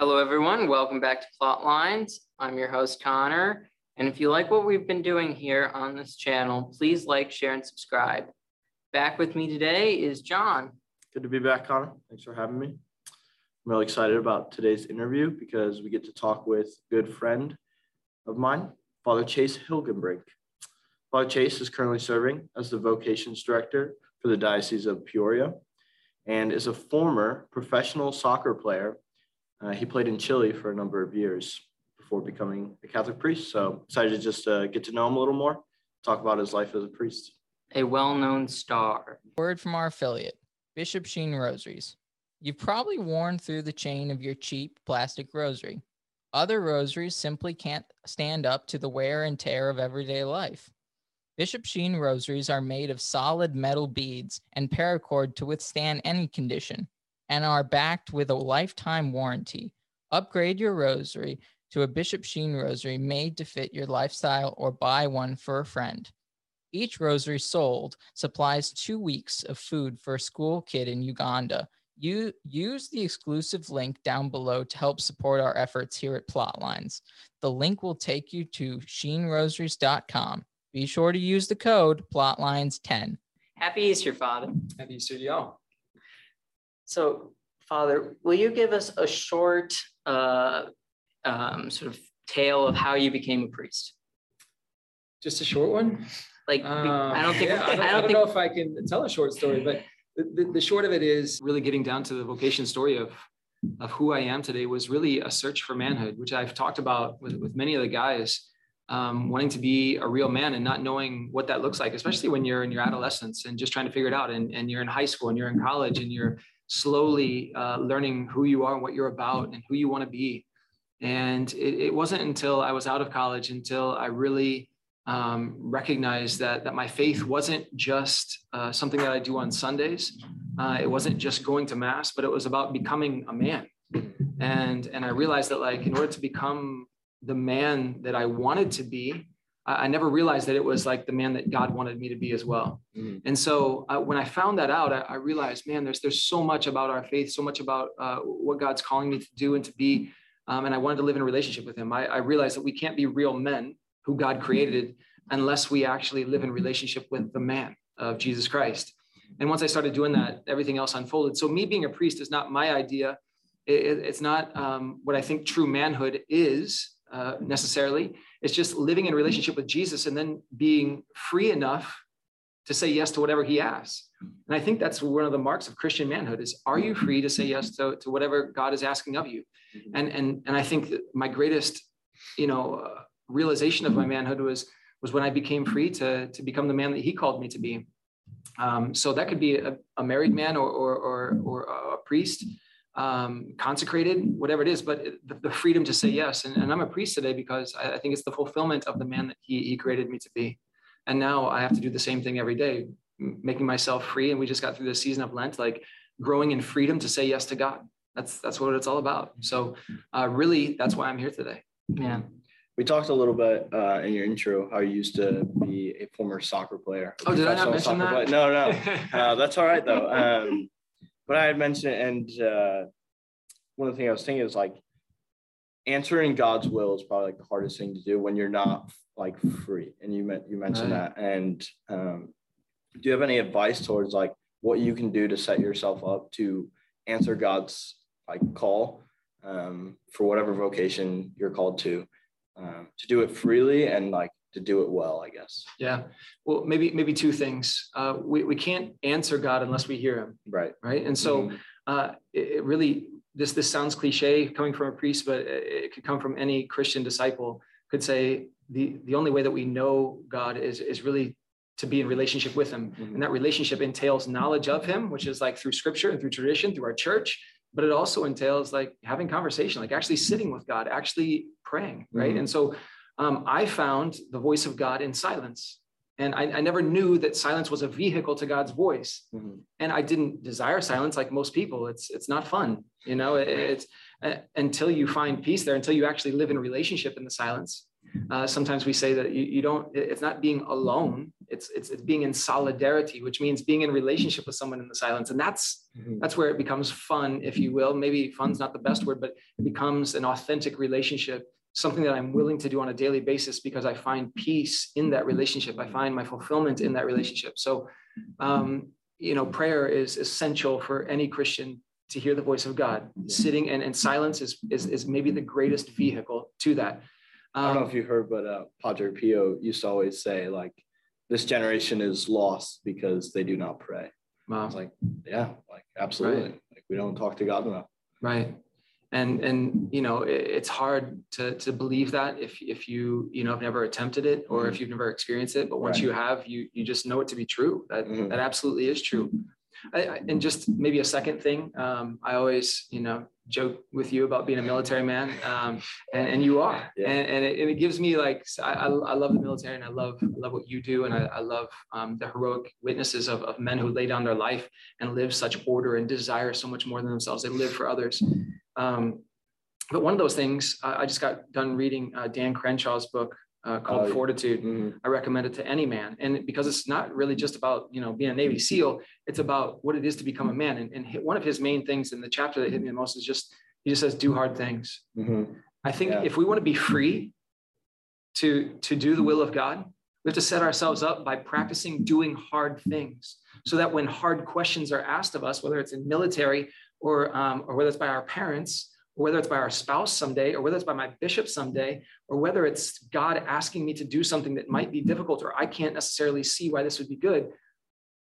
Hello, everyone. Welcome back to Plotlines. I'm your host, Connor. And if you like what we've been doing here on this channel, please like, share, and subscribe. Back with me today is John. Good to be back, Connor. Thanks for having me. I'm really excited about today's interview because we get to talk with a good friend of mine, Father Chase Hilgenbrink. Father Chase is currently serving as the vocations director for the Diocese of Peoria and is a former professional soccer player uh, he played in Chile for a number of years before becoming a Catholic priest. So excited to just uh, get to know him a little more, talk about his life as a priest. A well known star. Word from our affiliate, Bishop Sheen Rosaries. You've probably worn through the chain of your cheap plastic rosary. Other rosaries simply can't stand up to the wear and tear of everyday life. Bishop Sheen rosaries are made of solid metal beads and paracord to withstand any condition and are backed with a lifetime warranty. Upgrade your rosary to a Bishop Sheen rosary made to fit your lifestyle or buy one for a friend. Each rosary sold supplies two weeks of food for a school kid in Uganda. You use the exclusive link down below to help support our efforts here at Plotlines. The link will take you to sheenrosaries.com. Be sure to use the code Plotlines10. Happy Easter, Father. Happy Easter to y'all. So, Father, will you give us a short uh, um, sort of tale of how you became a priest? Just a short one? Like, um, I don't think, yeah, I don't, I don't, I don't think... know if I can tell a short story, but the, the, the short of it is really getting down to the vocation story of of who I am today was really a search for manhood, which I've talked about with, with many of the guys, um, wanting to be a real man and not knowing what that looks like, especially when you're in your adolescence and just trying to figure it out. And, and you're in high school and you're in college and you're slowly uh, learning who you are and what you're about and who you want to be. And it, it, wasn't until I was out of college until I really um, recognized that that my faith wasn't just uh, something that I do on Sundays. Uh, it wasn't just going to mass, but it was about becoming a man. And and I realized that like in order to become the man that I wanted to be, I, never realized that it was like the man that God wanted me to be as well. Mm-hmm. And so uh, when I found that out, I, I, realized, man, there's there's so much about our faith, so much about uh, what God's calling me to do and to be. Um, and I wanted to live in a relationship with Him. I, I realized that we can't be real men who God created unless we actually live in relationship with the man of Jesus Christ. And once I started doing that, everything else unfolded. So me being a priest is not my idea. It, it's not um, what I think true manhood is uh, necessarily. It's just living in relationship with Jesus and then being free enough to say yes to whatever he asks. And I think that's one of the marks of Christian manhood is are you free to say yes to, to whatever God is asking of you? And, and, and I think my greatest, you know, uh, realization of my manhood was, was when I became free to, to become the man that he called me to be. Um, so that could be a, a married man or, or, or, or a priest um, consecrated, whatever it is, but the, the freedom to say yes. And, and, I'm a priest today because I, I think it's the fulfillment of the man that he, he created me to be. And now I have to do the same thing every day, making myself free. And we just got through the season of Lent, like growing in freedom to say yes to God. That's that's what it's all about. So uh, really, that's why I'm here today. Yeah. We talked a little bit uh, in your intro how you used to be a former soccer player. Oh, did I not mention that? Player. No, no, uh, that's all right though. Um, but I had mentioned it, and uh, one of the things I was thinking is like answering God's will is probably like the hardest thing to do when you're not like free. And you meant you mentioned right. that. And um, do you have any advice towards like what you can do to set yourself up to answer God's like call um, for whatever vocation you're called to, um, to do it freely and like to do it well, I guess. Yeah. Well, maybe maybe two things. Uh, we we can't answer God unless we hear Him. Right. Right. And so mm-hmm. uh, it, it, really this this sounds cliche coming from a priest, but it, it could come from any Christian disciple. Could say the the only way that we know God is is really to be in relationship with Him, mm-hmm. and that relationship entails knowledge of Him, which is like through Scripture and through tradition, through our church. But it also entails like having conversation, like actually sitting with God, actually praying, right? Mm-hmm. And so um, I found the voice of God in silence. And I, I, never knew that silence was a vehicle to God's voice. Mm-hmm. And I didn't desire silence like most people. It's it's not fun, you know. It, it's uh, until you find peace there, until you actually live in relationship in the silence. Uh, sometimes we say that you, you don't, it's not being alone. It's, it's, it's being in solidarity, which means being in relationship with someone in the silence. And that's, mm-hmm. that's where it becomes fun, if you will. Maybe fun's not the best word, but it becomes an authentic relationship, something that I'm willing to do on a daily basis because I find peace in that relationship. I find my fulfillment in that relationship. So, um, you know, prayer is essential for any Christian to hear the voice of God. Sitting and, and silence is, is, is maybe the greatest vehicle to that. Um, I don't know um, if you heard, but uh, Padre Pio used to always say, like, this generation is lost because they do not pray. Wow. I was like, yeah, like absolutely. Right. Like we don't talk to God enough. Right. And and you know, it, it's hard to to believe that if if you you know have never attempted it or mm-hmm. if you've never experienced it, but once right. you have, you you just know it to be true. That mm-hmm. that absolutely is true. I, I, and just maybe a second thing, um, I always, you know, joke with you about being a military man, um, and, and, you are, yeah. and, and, it, and, it, gives me like I, I, love the military, and I love I love what you do, and I, I love um, the heroic witnesses of, of men who lay down their life and live such order and desire so much more than themselves. They live for others. Um, but one of those things, I just got done reading uh, Dan Crenshaw's book, uh, called uh, Fortitude. Mm-hmm. I recommend it to any man, and because it's not really just about you know being a Navy SEAL, it's about what it is to become a man. And, and one of his main things in the chapter that hit me the most is just he just says, "Do hard things." Mm-hmm. I think yeah. if we want to be free to to do the will of God, we have to set ourselves up by practicing doing hard things, so that when hard questions are asked of us, whether it's in military or um, or whether it's by our parents whether it's by our spouse someday, or whether it's by my bishop someday, or whether it's God asking me to do something that might be difficult, or I can't necessarily see why this would be good,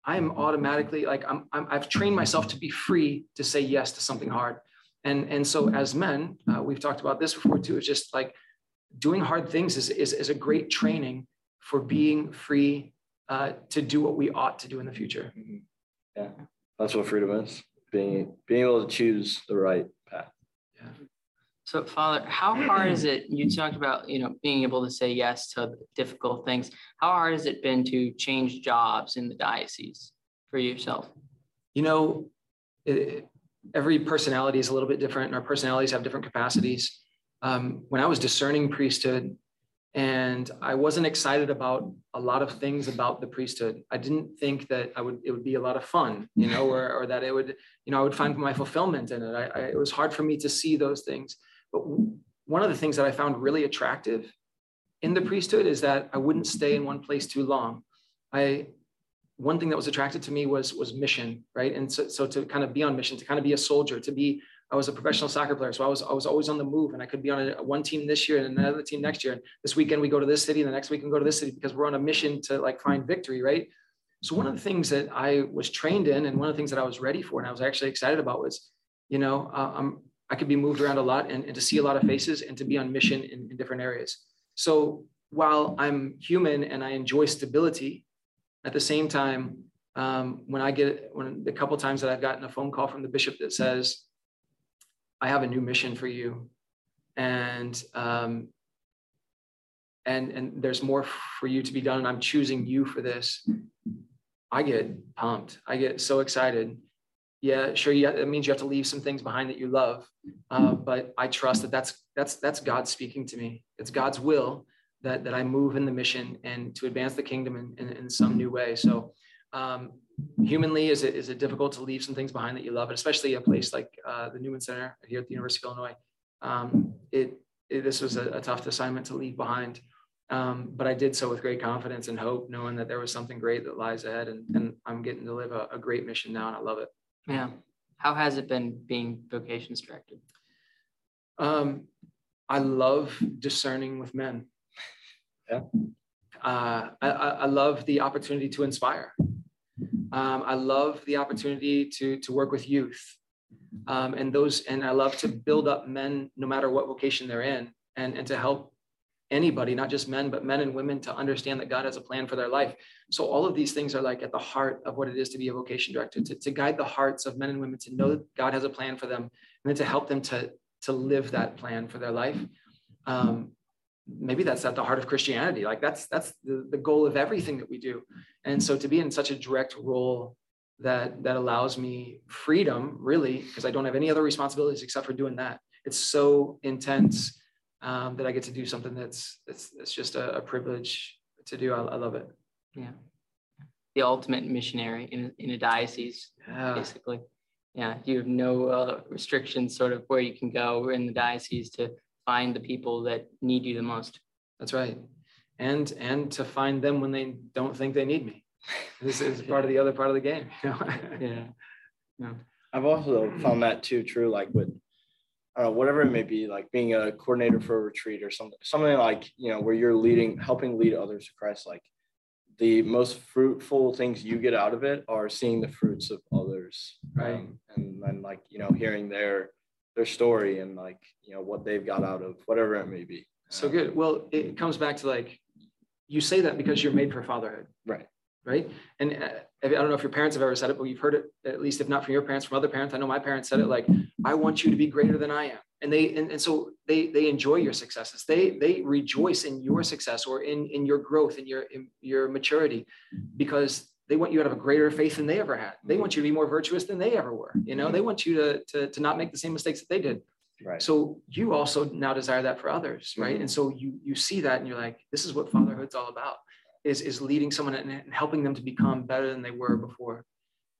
I'm automatically like, I'm, i have trained myself to be free to say yes to something hard. And, and so as men, uh, we've talked about this before too, it's just like doing hard things is, is, is a great training for being free uh, to do what we ought to do in the future. Mm-hmm. Yeah, that's what freedom is being, being able to choose the right so, Father, how hard is it? You talked about, you know, being able to say yes to difficult things. How hard has it been to change jobs in the diocese for yourself? You know, it, every personality is a little bit different, and our personalities have different capacities. Um, when I was discerning priesthood, and I wasn't excited about a lot of things about the priesthood. I didn't think that I would it would be a lot of fun, you know, or, or that it would, you know, I would find my fulfillment in it. I, I, it was hard for me to see those things. But one of the things that I found really attractive in the priesthood is that I wouldn't stay in one place too long. I one thing that was attracted to me was was mission, right? And so, so to kind of be on mission, to kind of be a soldier, to be I was a professional soccer player, so I was I was always on the move, and I could be on a, one team this year and another team next year. And this weekend we go to this city, and the next week we go to this city because we're on a mission to like find victory, right? So one of the things that I was trained in, and one of the things that I was ready for, and I was actually excited about was, you know, uh, I'm I could be moved around a lot and, and to see a lot of faces and to be on mission in, in different areas. So while I'm human and I enjoy stability, at the same time, um, when I get when the couple times that I've gotten a phone call from the bishop that says, "I have a new mission for you," and um, and and there's more for you to be done, and I'm choosing you for this, I get pumped. I get so excited yeah, sure. Yeah, it means you have to leave some things behind that you love, uh, but I trust that that's that's that's God speaking to me. It's God's will that that I move in the mission and to advance the kingdom in, in, in some new way. So, um, humanly, is it is it difficult to leave some things behind that you love, especially a place like uh, the Newman Center here at the University of Illinois? Um, it, it, this was a, a, tough assignment to leave behind. Um, but I did so with great confidence and hope, knowing that there was something great that lies ahead, and, and I'm getting to live a, a great mission now, and I love it. Yeah. How has it been being vocations directed? Um, I love discerning with men. Yeah. Uh, I, I love the opportunity to inspire. Um, I love the opportunity to, to work with youth. Um, and those, and I love to build up men no matter what vocation they're in and, and to help anybody, not just men, but men and women to understand that God has a plan for their life. So all of these things are like at the heart of what it is to be a vocation director, to, to guide the hearts of men and women to know that God has a plan for them, and then to help them to, to live that plan for their life. Um, maybe that's at the heart of Christianity. Like that's that's the, the goal of everything that we do. And so to be in such a direct role that that allows me freedom, really, because I don't have any other responsibilities except for doing that. It's so intense um, that I get to do something that's that's that's just a, a privilege to do. I, I, love it. Yeah, the ultimate missionary in in a diocese, yeah. basically. Yeah, you have no uh, restrictions, sort of where you can go in the diocese to find the people that need you the most. That's right, and and to find them when they don't think they need me. This is part of the other part of the game. You know? Yeah. Yeah. I've also found that too true, like with uh, whatever it may be, like being a coordinator for a retreat or something, something like you know where you're leading, helping lead others to Christ. Like the most fruitful things you get out of it are seeing the fruits of others, right? Um, and then like you know hearing their their story and like you know what they've got out of whatever it may be. So good. Well, it comes back to like you say that because you're made for fatherhood, right? Right. And uh, I don't know if your parents have ever said it, but you've heard it at least, if not from your parents, from other parents. I know my parents said it like, "I want you to be greater than I am," and they and, and so they they enjoy your successes. They they rejoice in your success or in in your growth in your in your maturity, because they want you to have a greater faith than they ever had. They want you to be more virtuous than they ever were. You know, they want you to to to not make the same mistakes that they did. Right. So you also now desire that for others, right? Mm-hmm. And so you you see that and you're like, this is what fatherhood's all about, is is leading someone and helping them to become better than they were before.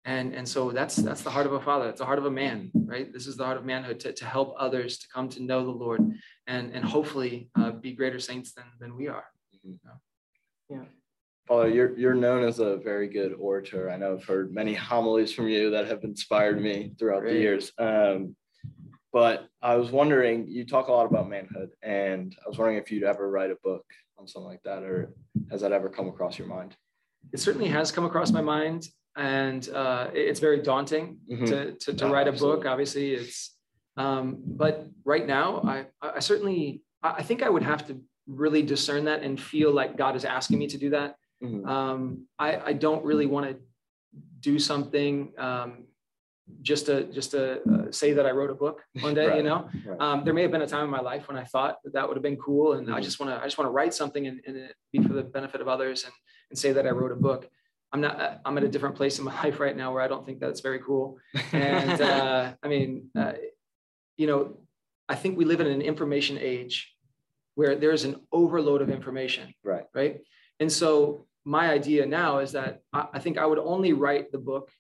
And and so that's that's the heart of a father. It's the heart of a man, right? This is the heart of manhood to, to help others to come to know the Lord and and hopefully uh, be greater saints than than we are. Mm-hmm. Yeah. Father, you're you're known as a very good orator. I know I've heard many homilies from you that have inspired me throughout Great. the years. Um, but I was wondering, you talk a lot about manhood, and I was wondering if you'd ever write a book on something like that, or has that ever come across your mind? It certainly has come across my mind, and uh, it's very daunting mm-hmm. to, to, to write a book. Obviously, it's, um, but right now, I, I certainly, I think I would have to really discern that and feel like God is asking me to do that. Mm-hmm. Um, I, I don't really want to do something um, just to just to uh, say that I wrote a book one day, right, you know. Right. Um, there may have been a time in my life when I thought that that would have been cool, and mm-hmm. I just want to I just want to write something and, and it be for the benefit of others and and say that I wrote a book. I'm not uh, I'm at a different place in my life right now where I don't think that's very cool. And uh, I mean, uh, you know, I think we live in an information age where there's an overload of information. Right. Right. And so my idea now is that I, I think I would only write the book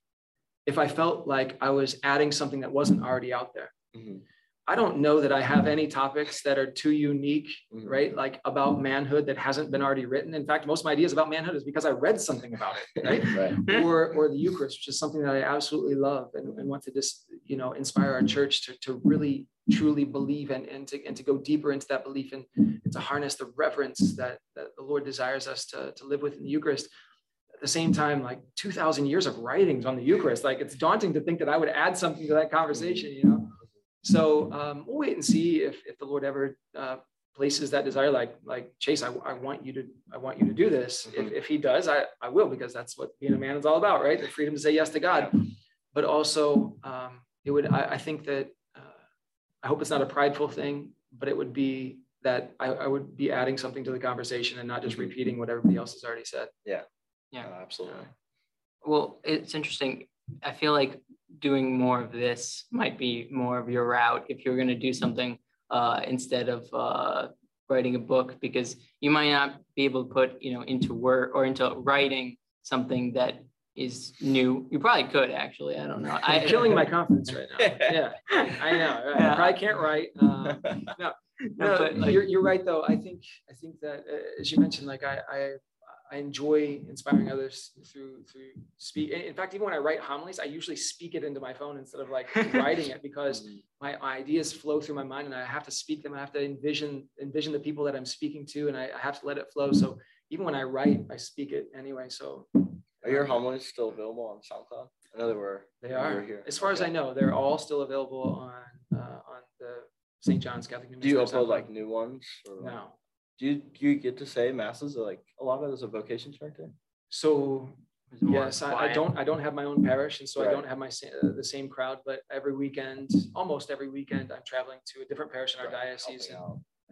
if I felt like I was adding something that wasn't already out there. Mm-hmm. I don't know that I have any topics that are too unique, mm-hmm. right? Like about manhood that hasn't been already written. In fact, most of my ideas about manhood is because I read something about it, right? right. Or, or the Eucharist, which is something that I absolutely love and, and want to just, you know, inspire our church to, to really truly believe and, and to and to go deeper into that belief and, and to harness the reverence that, that the Lord desires us to, to live with in the Eucharist At the same time, like 2000 years of writings on the Eucharist, like it's daunting to think that I would add something to that conversation, you know? So um, we'll wait and see if, if the Lord ever uh, places that desire, like, like Chase, I, I want you to, I want you to do this. Mm-hmm. If, if he does, I, I will, because that's what being a man is all about, right? The freedom to say yes to God. But also um, it would, I, I think that, I hope it's not a prideful thing, but it would be that I, I, would be adding something to the conversation and not just mm-hmm. repeating what everybody else has already said. Yeah. Yeah, uh, absolutely. Well, it's interesting. I feel like doing more of this might be more of your route if you're going to do something uh, instead of uh, writing a book, because you might not be able to put, you know, into work or into writing something that is new. You probably could actually. I don't know. I'm killing my confidence right now. Yeah, I know. I probably can't write. Uh, no, no, but like, you're, you're right though. I think I think that uh, as you mentioned, like I, I I enjoy inspiring others through through speak. In fact, even when I write homilies, I usually speak it into my phone instead of like writing it because mm-hmm. my ideas flow through my mind and I have to speak them. I have to envision envision the people that I'm speaking to, and I, I have to let it flow. So even when I write, I speak it anyway. So are your homilies still available on SoundCloud? I know they were. They are. Here. As far as I know, they're all still available on uh, on the St. John's Catholic. Do you upload like new ones? Or? No, do you, do you get to say masses like a lot of it is a vocation director? So yes, I, I, don't I don't have my own parish, and so right. I don't have my uh, the same crowd. But every weekend, almost every weekend, I'm traveling to a different parish in our right. diocese, and,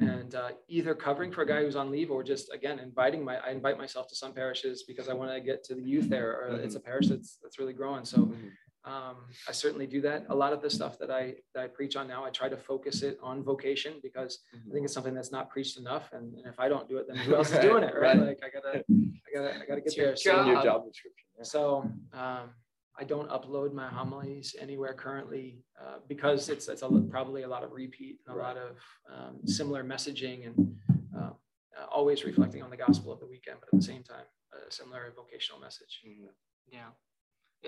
and uh, either covering for a guy who's on leave or just again inviting my I invite myself to some parishes because I want to get to the youth there, or mm-hmm. it's a parish that's that's really growing. So. Mm-hmm. Um, I certainly do that. A lot of the stuff that I that I preach on now, I try to focus it on vocation because I think it's something that's not preached enough. And, and if I don't do it, then who else is doing it, right? Right. Like I gotta, I gotta, I gotta get It's your there. In So, your um, job description. yeah. so um, I don't upload my homilies anywhere currently uh, because it's it's a, probably a lot of repeat, and a lot of um, similar messaging, and uh, uh, always reflecting on the gospel of the weekend, but at the same time, a similar vocational message. Mhm. Yeah.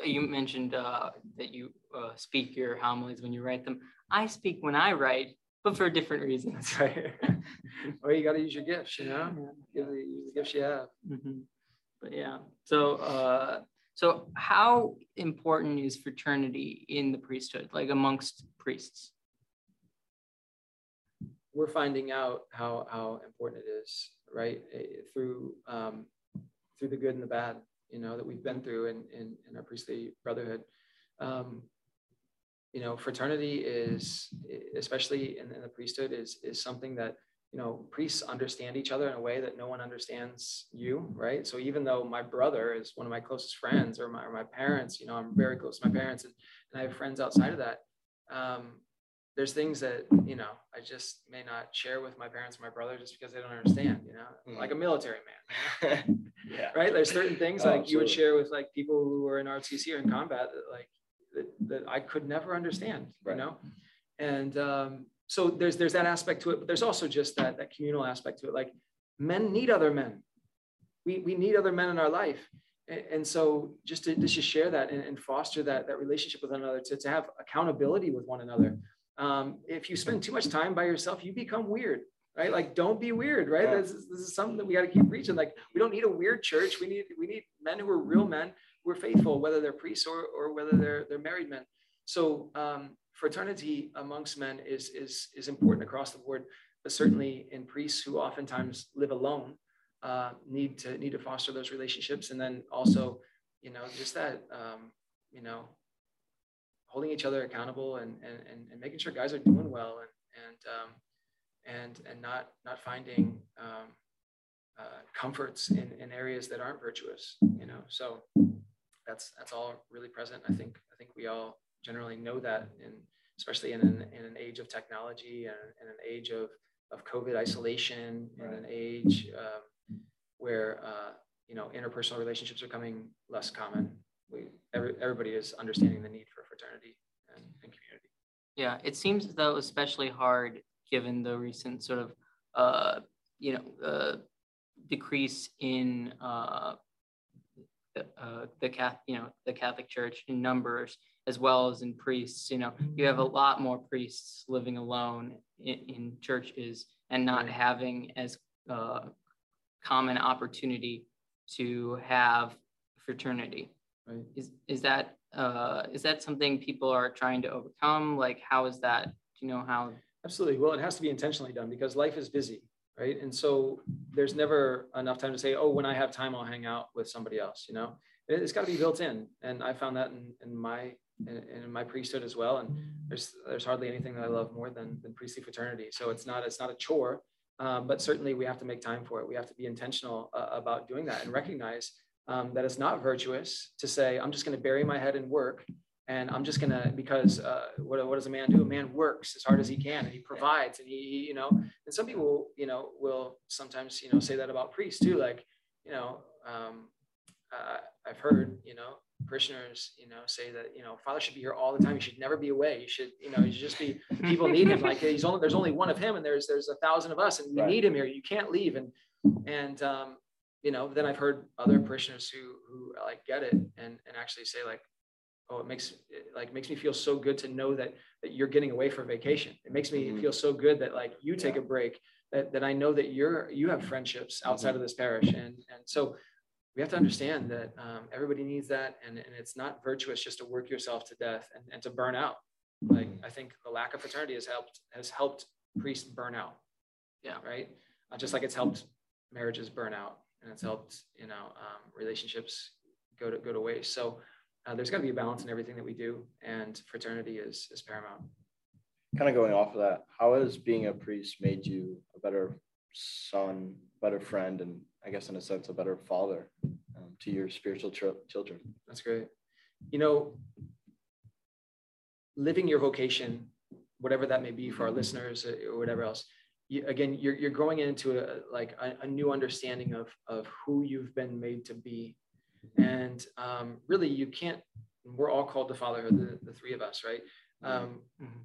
You mentioned uh, that you uh, speak your homilies when you write them. I speak when I write, but for different reasons. That's right. well, you got to use your gifts, you know. Give the, use the gifts you have. Mhm. But yeah, so uh, so how important is fraternity in the priesthood, like amongst priests? we're finding out how how important it is, right? eh, Through um, through the good and the bad, you know, that we've been through in in, in our priestly brotherhood. Um, you know, fraternity is, especially in, in the priesthood, is is something that you know priests understand each other in a way that no one understands you, right? So even though my brother is one of my closest friends, or my or my parents, you know, I'm very close to my parents, and, and I have friends outside of that. Um, there's things that you know I just may not share with my parents or my brother just because they don't understand. You know, Mhm. like a military man, yeah. right? There's certain things Oh, like you would share with like people who are in RTC or in combat that like that, that I could never understand. Right. You know, and um, so there's there's that aspect to it, but there's also just that that communal aspect to it. Like men need other men. We we need other men in our life. And so just to just to share that and, and foster that that relationship with one another, to, to have accountability with one another. Um, if you spend too much time by yourself, you become weird, right? Like don't be weird, right? Yeah. This, is, this is something that we got to keep preaching. Like we don't need a weird church. We need we need men who are real men, who are faithful, whether they're priests or or whether they're they're married men. So um, fraternity amongst men is is is important across the board, but certainly in priests who oftentimes live alone uh, need to need to foster those relationships, and then also, you know, just that um, you know, holding each other accountable and and and, making sure guys are doing well and and um, and and not not finding um, uh, comforts in, in areas that aren't virtuous, you know. So that's that's all really present. I think I think we all generally know that, in especially in an, in an age of technology and in an age of of COVID isolation, in an age um, where uh, you know interpersonal relationships are becoming less common. We every, everybody is understanding the need for fraternity and, and community. Yeah, it seems as though especially hard given the recent sort of uh, you know uh, decrease in uh, the, uh, the Catholic, you know, the Catholic Church in numbers as well as in priests. You know, you have a lot more priests living alone in, in churches and not having as uh, common opportunity to have fraternity. Right. Is is that uh, is that something people are trying to overcome? Like, how is that? Do you know how? Absolutely. Well, it has to be intentionally done because life is busy, right? And so there's never enough time to say, oh, when I have time, I'll hang out with somebody else, you know? It- It's got to be built in. And I found that in, in my in, in my priesthood as well. And there's there's hardly anything that I love more than, than priestly fraternity. So it's not it's not a chore, um, but certainly we have to make time for it. We have to be intentional uh, about doing that and recognize um, that it's not virtuous to say, I'm just going to bury my head in work and I'm just gonna because uh, what, what does a man do? A man works as hard as he can and he provides and he, he, you know and some people you know will sometimes you know say that about priests too like you know um, uh, I've heard you know parishioners you know say that you know father should be here all the time. He should never be away. You should you know you should just be people need him. Like he's only there's only one of him and there's there's a thousand of us and we Right. need him here. You can't leave. And and um, you know then I've heard other parishioners who who like get it and and actually say like oh it makes it like makes me feel so good to know that that you're getting away for vacation. It makes me Mhm. feel so good that like you take Yeah. a break that, that i know that you're you have friendships outside of this parish. And and so we have to understand that um, everybody needs that and, and it's not virtuous just to work yourself to death and, and to burn out. Like i think the lack of fraternity has helped has helped priests burn out. Yeah. right? Uh, just like it's helped marriages burn out and it's helped you know um, relationships go to go to waste. So uh, there's got to be a balance in everything that we do and fraternity is is paramount. Kind of going off of that, how has being a priest made you a better son, better friend, and I guess in a sense a better father um, to your spiritual chil- children? that's great you know living your vocation, whatever that may be for our listeners uh, or whatever else. You, again, you're, you're growing into a, like a, a new understanding of, of who you've been made to be. And um, really, you can't, we're all called to fatherhood, the, the three of us, right? Um,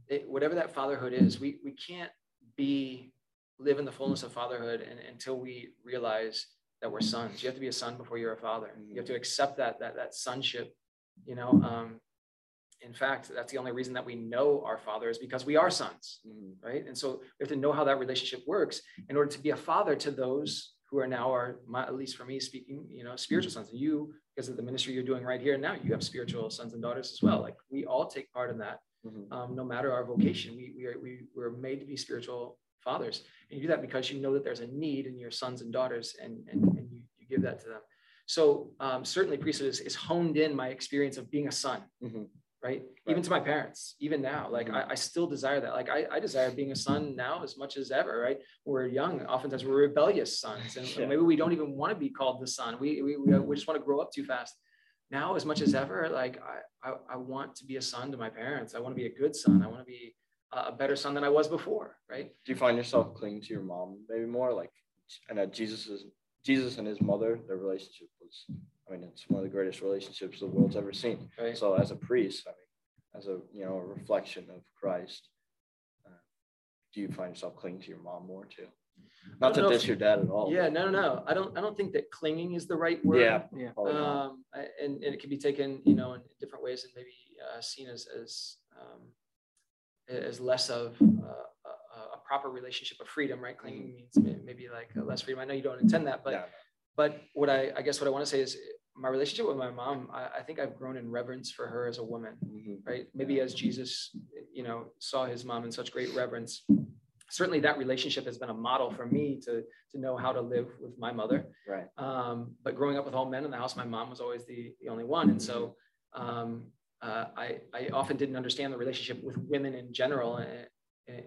it, whatever that fatherhood is, we, we can't be, live in the fullness of fatherhood and, until we realize that we're sons. You have to be a son before you're a father. You have to accept that, that, that sonship, you know, um, in fact, that's the only reason that we know our father is because we are sons, Mhm. right? And so we have to know how that relationship works in order to be a father to those who are now are, my, at least for me speaking, you know, spiritual sons. And you, because of the ministry you're doing right here and now, you have spiritual sons and daughters as well. Like we all take part in that, Mhm. um, no matter our vocation. We we are we we're made to be spiritual fathers, and you do that because you know that there's a need in your sons and daughters, and and, and you, you give that to them. So um, certainly priesthood is, is honed in my experience of being a son Mhm. right? Even to my parents, even now, like I, I still desire that. Like I, I desire being a son now as much as ever, right? We're young, oftentimes we're rebellious sons, and Yeah. maybe we don't even want to be called the son. We, we, we, we just want to grow up too fast. Now, as much as ever, like I, I, I want to be a son to my parents. I want to be a good son. I want to be a a better son than I was before, right? Do you find yourself clinging to your mom maybe more? Like, I know Jesus is Jesus and his mother, their relationship was, I mean, it's one of the greatest relationships the world's ever seen. Right. So as a priest, I mean, as a you know a reflection of Christ, uh, do you find yourself clinging to your mom more too? Not don't to diss if- your dad at all. Yeah, but- no, no, no. I don't, I don't think that clinging is the right word. Yeah. Yeah. um, I- and, and it can be taken, you know, in different ways and maybe uh, seen as as um, as less of uh, a, a proper relationship of freedom, right? Clinging means maybe like less freedom. I know you don't intend that, but Yeah. but what I I guess what I want to say is my relationship with my mom. I, I think I've grown in reverence for her as a woman Mhm. right? Maybe as Jesus, you know, saw his mom in such great reverence. Certainly, that relationship has been a model for me to to know how to live with my mother. Right. Um, but growing up with all men in the house, my mom was always the the only one, and so um, uh, I I often didn't understand the relationship with women in general. In,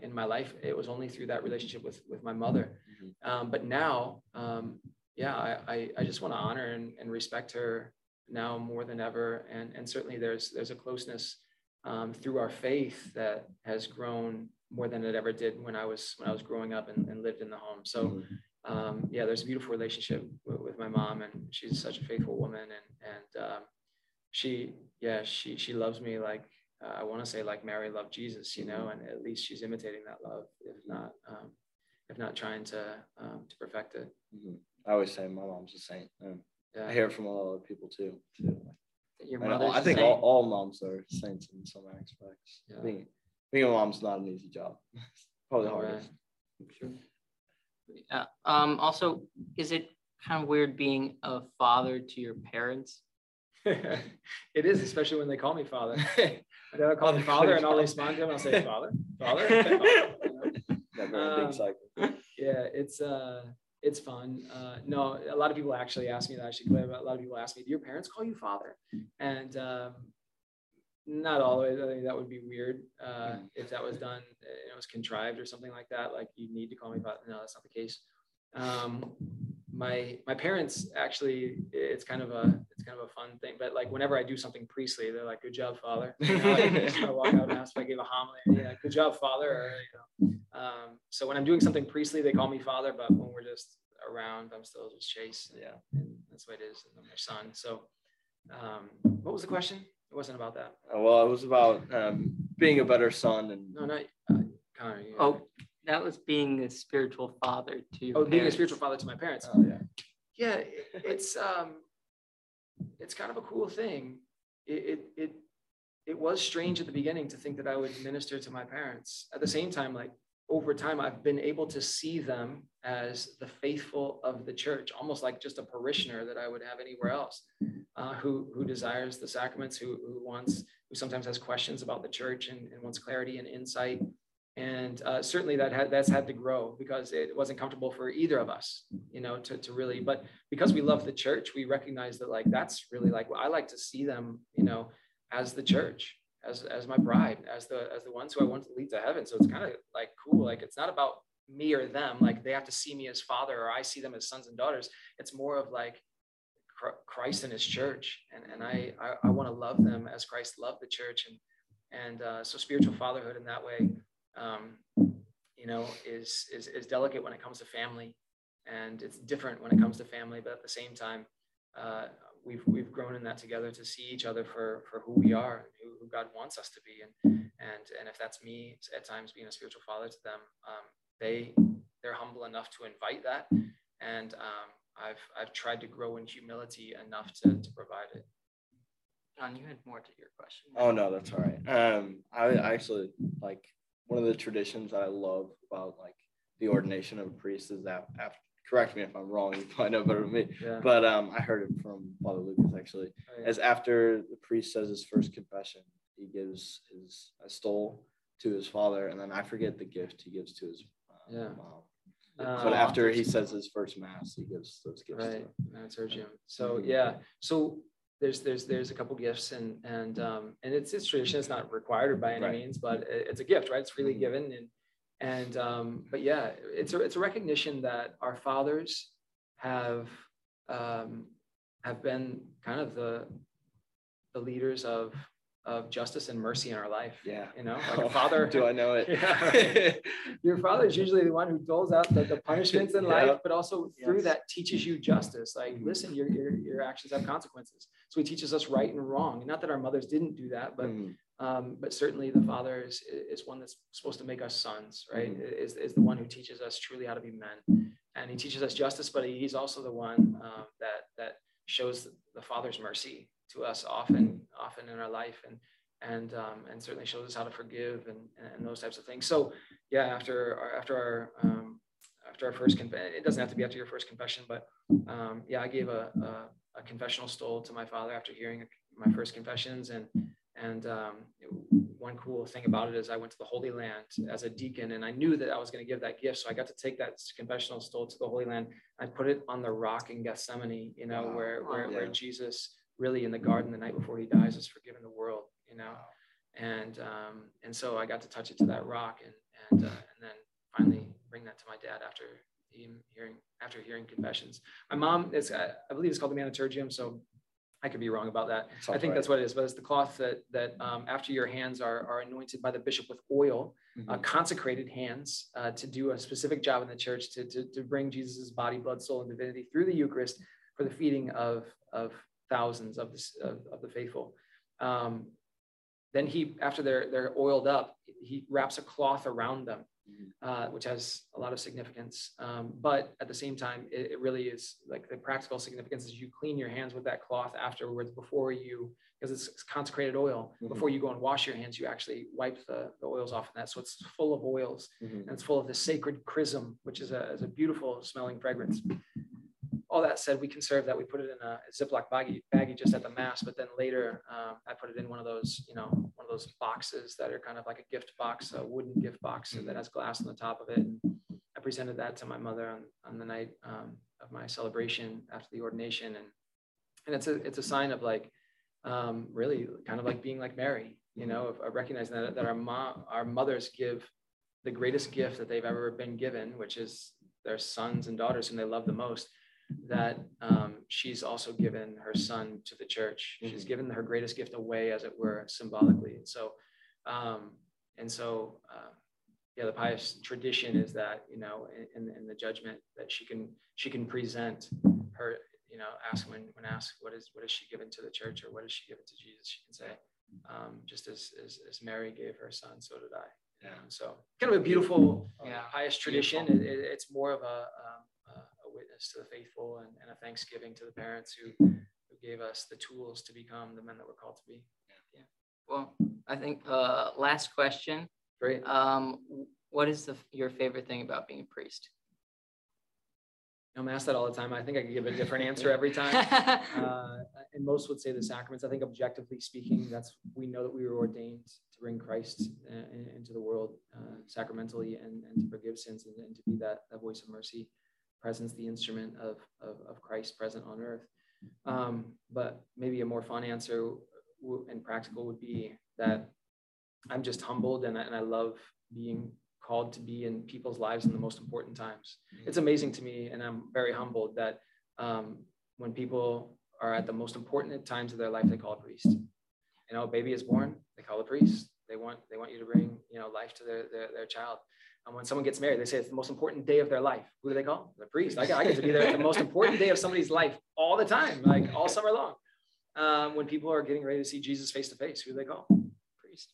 in my life, it was only through that relationship with with my mother. Mhm. Um, but now, um, yeah, I, I, I just want to honor and, and respect her now more than ever. And, and certainly there's, there's a closeness um, through our faith that has grown more than it ever did when I was, when I was growing up and, and lived in the home. So Mhm. um, yeah, there's a beautiful relationship with, with my mom and she's such a faithful woman. And, and um, she, yeah, she, she loves me like, uh, I want to say like Mary loved Jesus, you know, and at least she's imitating that love, if not, um, if not trying to, um, to perfect it. Mhm. I always say my mom's a saint. and Yeah. I hear it from a lot of people too. too. Your And mother's I think all, all moms are saints in some aspects. Yeah. Being, being a mom's not an easy job. Probably the All hardest. Yeah. Um, also, is it kind of weird being a father to your parents? it is, especially when they call me father. Will call me Father, and I'll respond to them. I'll say, "Father, father." father," you know? Never a Um. Yeah, it's uh, it's fun. Uh, no, a lot of people actually ask me that. I should but a lot of people ask me, "Do your parents call you father?" And um, not always. I think that would be weird uh, Mm. if that was done. It was contrived or something like that. Like you need to call me father. No, that's not the case. Um, my my parents actually, it's kind of a it's kind of a fun thing. But like whenever I do something priestly, they're like, "Good job, father." You know, like, I walk out and ask if I gave a homily. Yeah, good job, father. Or, you know, um, so when I'm doing something priestly, they call me father, but when we're just around, I'm still just Chase. And, Yeah. and that's what it is. And I'm their son. So, um, what was the question? It wasn't about that. Uh, Well, it was about um, being a better son and No, not uh, Connor. you- Oh, that was being a spiritual father to your oh, being a spiritual father to my parents. Oh, yeah. yeah, it's um, it's kind of a cool thing. It, it it it was strange at the beginning to think that I would minister to my parents. At the same time, like over time, I've been able to see them as the faithful of the church, almost like just a parishioner that I would have anywhere else, uh, who who desires the sacraments, who who wants, who sometimes has questions about the church and, and wants clarity and insight. And uh, certainly that had, that's had to grow because it wasn't comfortable for either of us, you know, to, to really, but because we love the church, we recognize that like, that's really like, I like to see them, you know, as the church, as, as my bride, as the, as the ones who I want to lead to heaven. So it's kind of like cool. Like, it's not about me or them. Like they have to see me as father or I see them as sons and daughters. It's more of like Christ and his church. And, and I, I, I want to love them as Christ loved the church. And, and uh, so spiritual fatherhood in that way, um, you know, is, is is delicate when it comes to family, and it's different when it comes to family. But at the same time, uh, we've we've grown in that together to see each other for for who we are and who, who God wants us to be, and and and if that's me at times being a spiritual father to them, um, they they're humble enough to invite that, and um, I've I've tried to grow in humility enough to to provide it. John, you had more to your question. Oh no, that's all right. Um, I, I actually like one of the traditions that I love about like the ordination of a priest is that after correct me if I'm wrong, you probably know better than me. Yeah. But um, I heard it from Father Lucas actually. Oh, yeah. As after the priest says his first confession, he gives his a stole to his father, and then I forget the gift he gives to his uh, Yeah. mom. Uh, but after he says his first mass, he gives those gifts. right To that's our gym so Mhm. yeah so there's there's there's a couple gifts and and um and it's it's tradition it's not required by any Right. means but it's a gift right it's freely Mhm. given and and um but yeah it's a it's a recognition that our fathers have um have been kind of the the leaders of of justice and mercy in our life yeah. you know like a father Do I know it? Yeah. your father is usually the one who doles out the, the punishments in life, but also through that teaches you justice. Like, Mhm. listen, your, your, your actions have consequences. So he teaches us right and wrong. Not that our mothers didn't do that, but Mhm. um, but certainly the father is, is one that's supposed to make us sons, right? Mhm. Is, is the one who teaches us truly how to be men. And he teaches us justice, but he's also the one um, that that shows the father's mercy to us often, often in our life. And and um, and certainly shows us how to forgive and, and those types of things. So yeah, after our, after our um, after our first confession, it doesn't have to be after your first confession, but um, yeah, I gave a, a, a confessional stole to my father after hearing my first confessions, and and um, one cool thing about it is I went to the Holy Land as a deacon, and I knew that I was going to give that gift, so I got to take that confessional stole to the Holy Land. I put it on the rock in Gethsemane, you know, Wow. where where, where Yeah. Jesus really in the garden the night before he dies is forgiven the world, you know and um, and so I got to touch it to that rock, and and uh, and then finally bring that to my dad after him hearing after hearing confessions. My mom is I I believe it's called the Manutergium, so I could be wrong about that. I think right. that's what it is, but it's the cloth that that um, after your hands are are anointed by the bishop with oil, uh, Mhm. consecrated hands uh, to do a specific job in the church to to, to bring Jesus's body, blood, soul, and divinity through the Eucharist for the feeding of of thousands of the of, of the faithful. Um, then he, after they're they're oiled up, he wraps a cloth around them, Mhm. uh, which has a lot of significance. Um, but at the same time, it, it really is like the practical significance is you clean your hands with that cloth afterwards before you, because it's, it's consecrated oil. Mhm. Before you go and wash your hands, you actually wipe the, the oils off of that. So it's full of oils Mhm. and it's full of the sacred chrism, which is a, is a beautiful smelling fragrance. All that said, we conserve that. We put it in a Ziploc baggie, baggie just at the mass, but then later um, I put it in one of those, you know, one of those boxes that are kind of like a gift box, a wooden gift box that has glass on the top of it. And I presented that to my mother on, on the night um, of my celebration after the ordination, and and it's a it's a sign of like um, really kind of like being like Mary, you know, of, of recognizing that that our mom, our mothers give the greatest gift that they've ever been given, which is their sons and daughters whom they love the most. That um, she's also given her son to the church. She's Mhm. given her greatest gift away, as it were, symbolically. And so, um, and so, uh, yeah, the pious tradition is that you know, in, in the judgment, that she can she can present her, you know, ask when when asked what is what is she given to the church or what is she given to Jesus, she can say, um, just as, as as Mary gave her son, so did I. Yeah. Um, so kind of a beautiful uh, Yeah. pious tradition. It, it- it's more of a, um, a a witness to the faithful and, and a thanksgiving to the parents who who gave us the tools to become the men that we're called to be. Yeah. Well, I think uh, last question. Great. Um, what is the your favorite thing about being a priest? I'm asked that all the time. I think I could give a different answer every time. Uh, and most would say the sacraments. I think objectively speaking, that's we know that we were ordained to bring Christ uh, into the world uh, sacramentally and, and to forgive sins and, and to be that, that voice of mercy, presence, the instrument of, of, of Christ present on earth. Um, but maybe a more fun answer and practical would be that I'm just humbled and I, and I love being called to be in people's lives in the most important times. It's amazing to me, and I'm very humbled that um, when people are at the most important times of their life, they call a priest. You know, a baby is born, they call a priest. They want they want you to bring you know life to their their, their child. And when someone gets married, they say it's the most important day of their life. Who do they call? The priest. I, I get to be there at the most important day of somebody's life all the time, like all summer long. Um, when people are getting ready to see Jesus face to face, who do they call? Priest.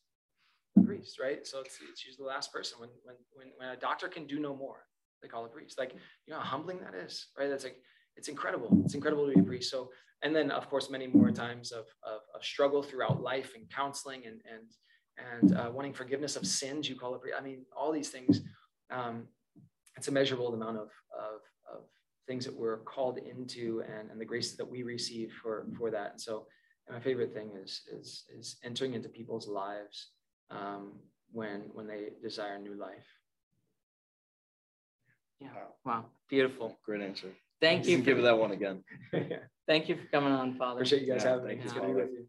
The priest, right? So it's, it's usually the last person. When, when, when, when a doctor can do no more, they call a priest. Like, you know how humbling that is, right? That's like, it's incredible. It's incredible to be a priest. So, and then of course, many more times of, of, of struggle throughout life and counseling and, and, and uh, wanting forgiveness of sins, you call it. I mean, all these things. Um, it's a measurable amount of, of, of things that we're called into and, and the grace that we receive for, for that. And so and my favorite thing is, is, is entering into people's lives um, when, when they desire new life. Yeah. Wow. Beautiful. Great answer. Thank you. you give that one again. Thank you for coming on, Father. Appreciate you guys Yeah, having me. It's good to be with you.